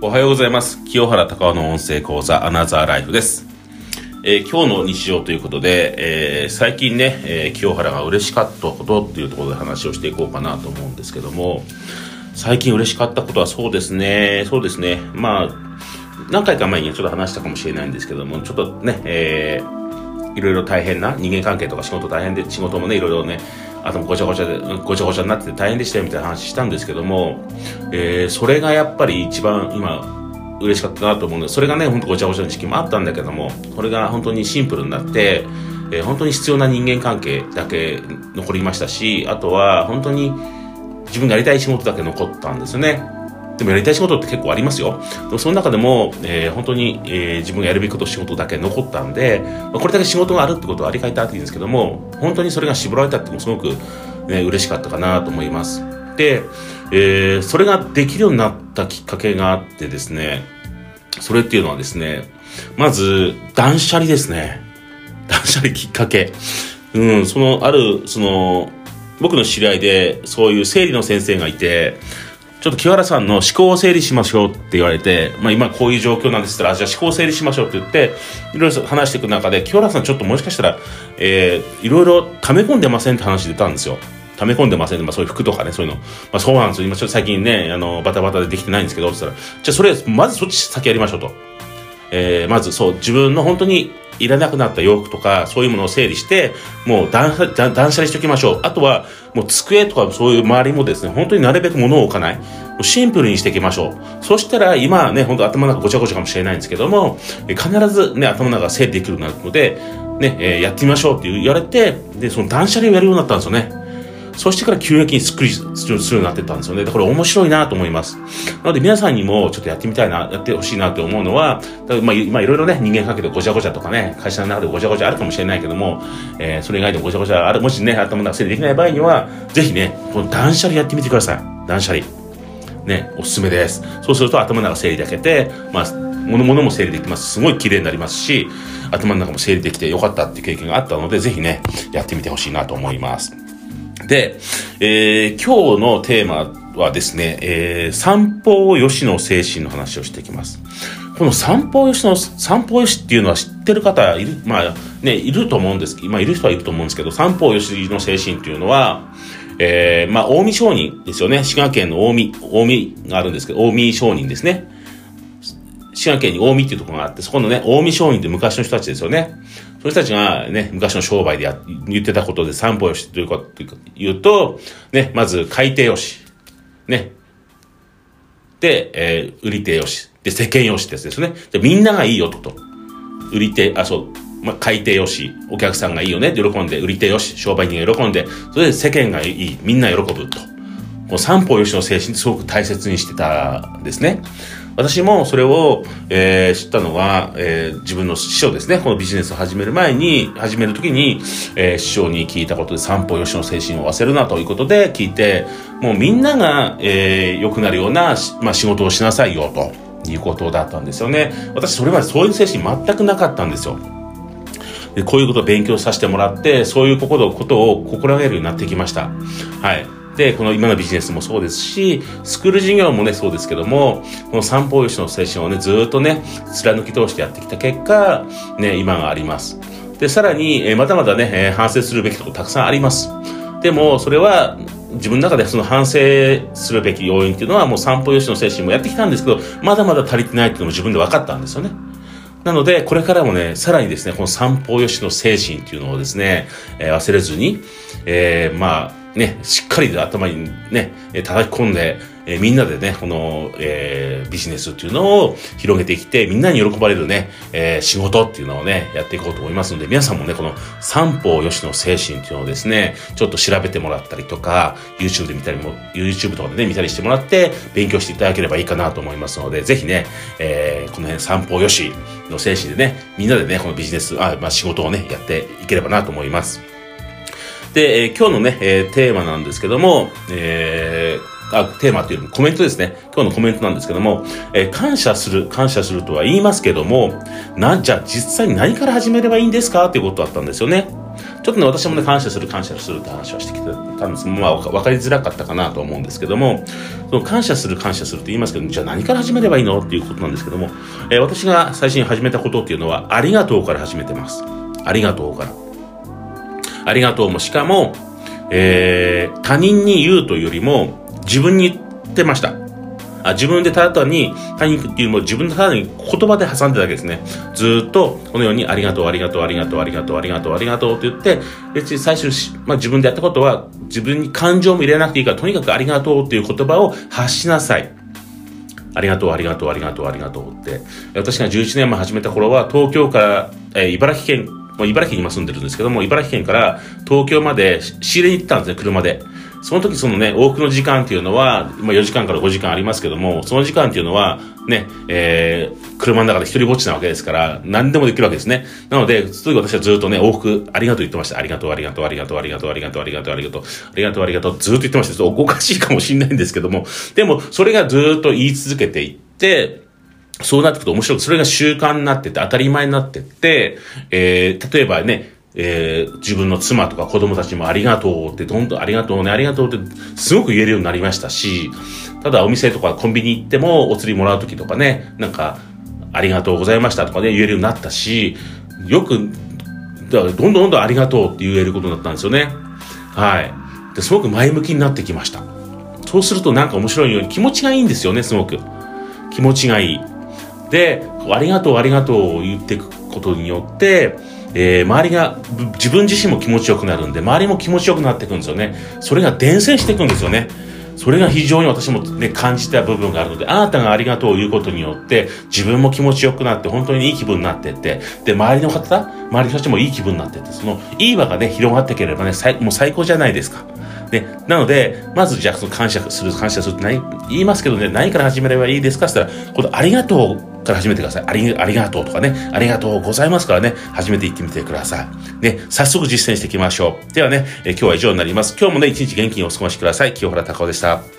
おはようございます。清原隆夫の音声講座アナザーライフです。えー今日の日常ということで、えー最近ね、えー清原が嬉しかったことっていうところで話をしていこうかなと思うんですけども、最近嬉しかったことはそうですね、そうですね、まあ、何回か前にちょっと話したかもしれないんですけども、ちょっとね、えーいろいろ大変な人間関係とか仕事大変で、仕事もね、いろいろね、頭ごちゃごちゃで、ごちゃごちゃになってて大変でしたよみたいな話したんですけども、えーそれがやっぱり一番今、嬉しかったなと思うので、それがね、ほんとごちゃごちゃの時期もあったんだけども、これが本当にシンプルになって、えー本当に必要な人間関係だけ残りましたし、あとは本当に自分がやりたい仕事だけ残ったんですね。でもやりたい仕事って結構ありますよ。でもその中でも、えー本当に、えー自分がやるべきこと仕事だけ残ったんで、まあこれだけ仕事があるってことはありがたいんですけども、本当にそれが絞られたってもすごく、ね、嬉しかったかなと思います。で、えーそれができるようになったきっかけがあってですね、それっていうのはですね、まず、断捨離ですね。断捨離きっかけ。うん、その、ある、その、僕の知り合いで、そういう整理の先生がいて、ちょっと清原さんの思考を整理しましょうって言われて、まあ今こういう状況なんですったら、じゃあ思考を整理しましょうって言って、いろいろ話していく中で、清原さんちょっともしかしたら、えー、いろいろ溜め込んでませんって話出たんですよ。溜め込んでませんまあそういう服とかね、そういうの。まあそうなんですよ。今ちょっと最近ね、あの、バタバタでできてないんですけど、って言ったら、じゃあそれ、まずそっち先やりましょうと。えーまずそう、自分の本当にいらなくなった洋服とか、そういうものを整理して、もう断捨断捨離しておきましょう。あとは、もう机とかそういう周りもですね、本当になるべく物を置かない。シンプルにしていきましょう。そしたら、今はね、本当頭の中ごちゃごちゃかもしれないんですけども、必ずね、頭の中が整理できるようになるので、ね、えーやってみましょうって言われて、で、その断捨離をやるようになったんですよね。そしてから急激にすっくりするするようになってったんですよね。でこれ面白いなと思います。なので皆さんにもちょっとやってみたいな、やってほしいなと思うのは、まあ、いまあ、いろいろね、人間関係でごちゃごちゃとかね、会社の中でごちゃごちゃあるかもしれないけども、えーそれ以外でもごちゃごちゃある、もしね、頭の中整理できない場合には、ぜひね、この断捨離やってみてください。断捨離。ね、おすすめです。そうすると頭の中整理できて、まあ、物々も整理できます。すごい綺麗になりますし、頭の中も整理できてよかったっていう経験があったので、ぜひね、やってみてほしいなと思います。で、えー今日のテーマはですね、えー散歩をよしの精神の話をしていきます。この散歩よしの、散歩よしっていうのは知ってる方いる、まあね、いると思うんですけど、まあいる人はいると思うんですけど、散歩よしの精神っていうのは、えーまあ、近江商人ですよね。滋賀県の近江、近江があるんですけど、近江商人ですね。滋賀県に近江っていうところがあって、そこのね、近江商人って昔の人たちですよね。その人たちがね、昔の商売でや言ってたことで散歩よしというか、というか言うと、ね、まず買い手よし。ね。で、えー売り手よし。で、世間よしってやつですね。で、みんながいいよってこと。売り手、あ、そう、まあ、買い手よし、お客さんがいいよね喜んで、売り手よし、商売人が喜んで、それで世間がいい、みんな喜ぶと。この三歩よしの精神ってすごく大切にしてたんですね。私もそれを、えー知ったのは、えー自分の師匠ですね。このビジネスを始める前に、始めるときに、えー師匠に聞いたことで三歩よしの精神を忘れるなということで聞いて、もうみんなが、えー良くなるような、まあ、仕事をしなさいよということだったんですよね。私それまでそういう精神全くなかったんですよ。でこういうことを勉強させてもらって、そういうことことを心がけるようになってきました。はい。で、この今のビジネスもそうですし、スクール事業もね、そうですけども、この三方よしの精神をね、ずっとね、貫き通してやってきた結果、ね、今があります。で、さらに、えまだまだね、え反省するべきとこたくさんあります。でも、それは、自分の中でその反省するべき要因っていうのは、もう三方よしの精神もやってきたんですけど、まだまだ足りてないっていうのも自分で分かったんですよね。なので、これからもね、さらにですね、この三方よしの精神っていうのをですね、えー忘れずに、えーまあ、ね、しっかり頭にね、叩き込んで、えーみんなでね、この、えービジネスっていうのを広げてきて、みんなに喜ばれるね、えー仕事っていうのをね、やっていこうと思いますので、皆さんもね、この三方よしの精神っていうのをですね、ちょっと調べてもらったりとか、YouTube で見たりも、YouTube とかでね、見たりしてもらって、勉強していただければいいかなと思いますので、ぜひね、えーこの辺三方よしの精神でね、みんなでね、このビジネス、あ、まあ仕事をね、やっていければなと思います。で、えー今日のね、えーテーマなんですけども、えーあ、テーマというよりもコメントですね。今日のコメントなんですけども、えー感謝する、感謝するとは言いますけども、なん、じゃあ実際に何から始めればいいんですか？っていうことだったんですよね。ちょっとね、私もね、感謝する、感謝するって話はしてきてたんです、まあ、わかりづらかったかなと思うんですけども、その感謝する、感謝するって言いますけど、じゃあ何から始めればいいの？っていうことなんですけども、えー、私が最初に始めたことっていうのは、ありがとうから始めてます。ありがとうから。ありがとうも、しかも、えー、他人に言うというよりも、自分に言ってました。あ自分でただ単に、他人っていうも自分でただに言葉で挟んでただけですね。ずっと、このように、ありがとう、ありがとう、ありがとう、ありがとう、ありがとう、ありがとうって言って、別に最初、まあ自分でやったことは、自分に感情も入れなくていいから、とにかくありがとうっていう言葉を発しなさい。ありがとう、ありがとう、ありがとう、ありがとうって。私が11年前始めた頃は、東京から、えー、茨城県、もう茨城に今住んでるんですけども、茨城県から東京まで仕入れに行ったんですね、車で。その時そのね、往復の時間っていうのは、まあ4時間から5時間ありますけども、その時間っていうのは、ね、えー、車の中で一人ぼっちなわけですから、何でもできるわけですね。なので、すぐ私はずっとね、往復、ありがとう言ってました。ありがとう、ありがとう、ありがとう、ありがとう、ありがとう、ありがとう、ありがとう、ありがとう、ありがとう、ずっと言ってました。ちょっとおかしいかもしれないんですけども、でも、それがずっと言い続けていって、そうなってくると面白く、それが習慣になってて、当たり前になってって、えー、例えばね、えー、自分の妻とか子供たちもありがとうってどんどんありがとうね、ありがとうってすごく言えるようになりましたし、ただお店とかコンビニ行ってもお釣りもらう時とかね、なんか、ありがとうございましたとかね、言えるようになったし、よく、だからどんどんどんどんありがとうって言えることになったんですよね。はい。で、すごく前向きになってきました。そうするとなんか面白いように気持ちがいいんですよね、すごく。気持ちがいい。で、ありがとう、ありがとうを言っていくことによって、えー、周りが、自分自身も気持ちよくなるんで、周りも気持ちよくなっていくんですよね。それが伝染していくんですよね。それが非常に私もね、感じた部分があるので、あなたがありがとうを言うことによって、自分も気持ちよくなって、本当にいい気分になってって、で、周りの方、周りの人たちもいい気分になってって、その、いい輪がね、広がっていければね、もう最高じゃないですか。ね、なので、まずじゃあその感謝する、感謝するって何言いますけどね、何から始めればいいですかって言ったら、このありがとうから始めてください。ありありがとうとかね、ありがとうございますからね、始めていってみてください。ね、早速実践していきましょう。ではね、え今日は以上になります。今日もね、一日元気にお過ごしください。清原隆夫でした。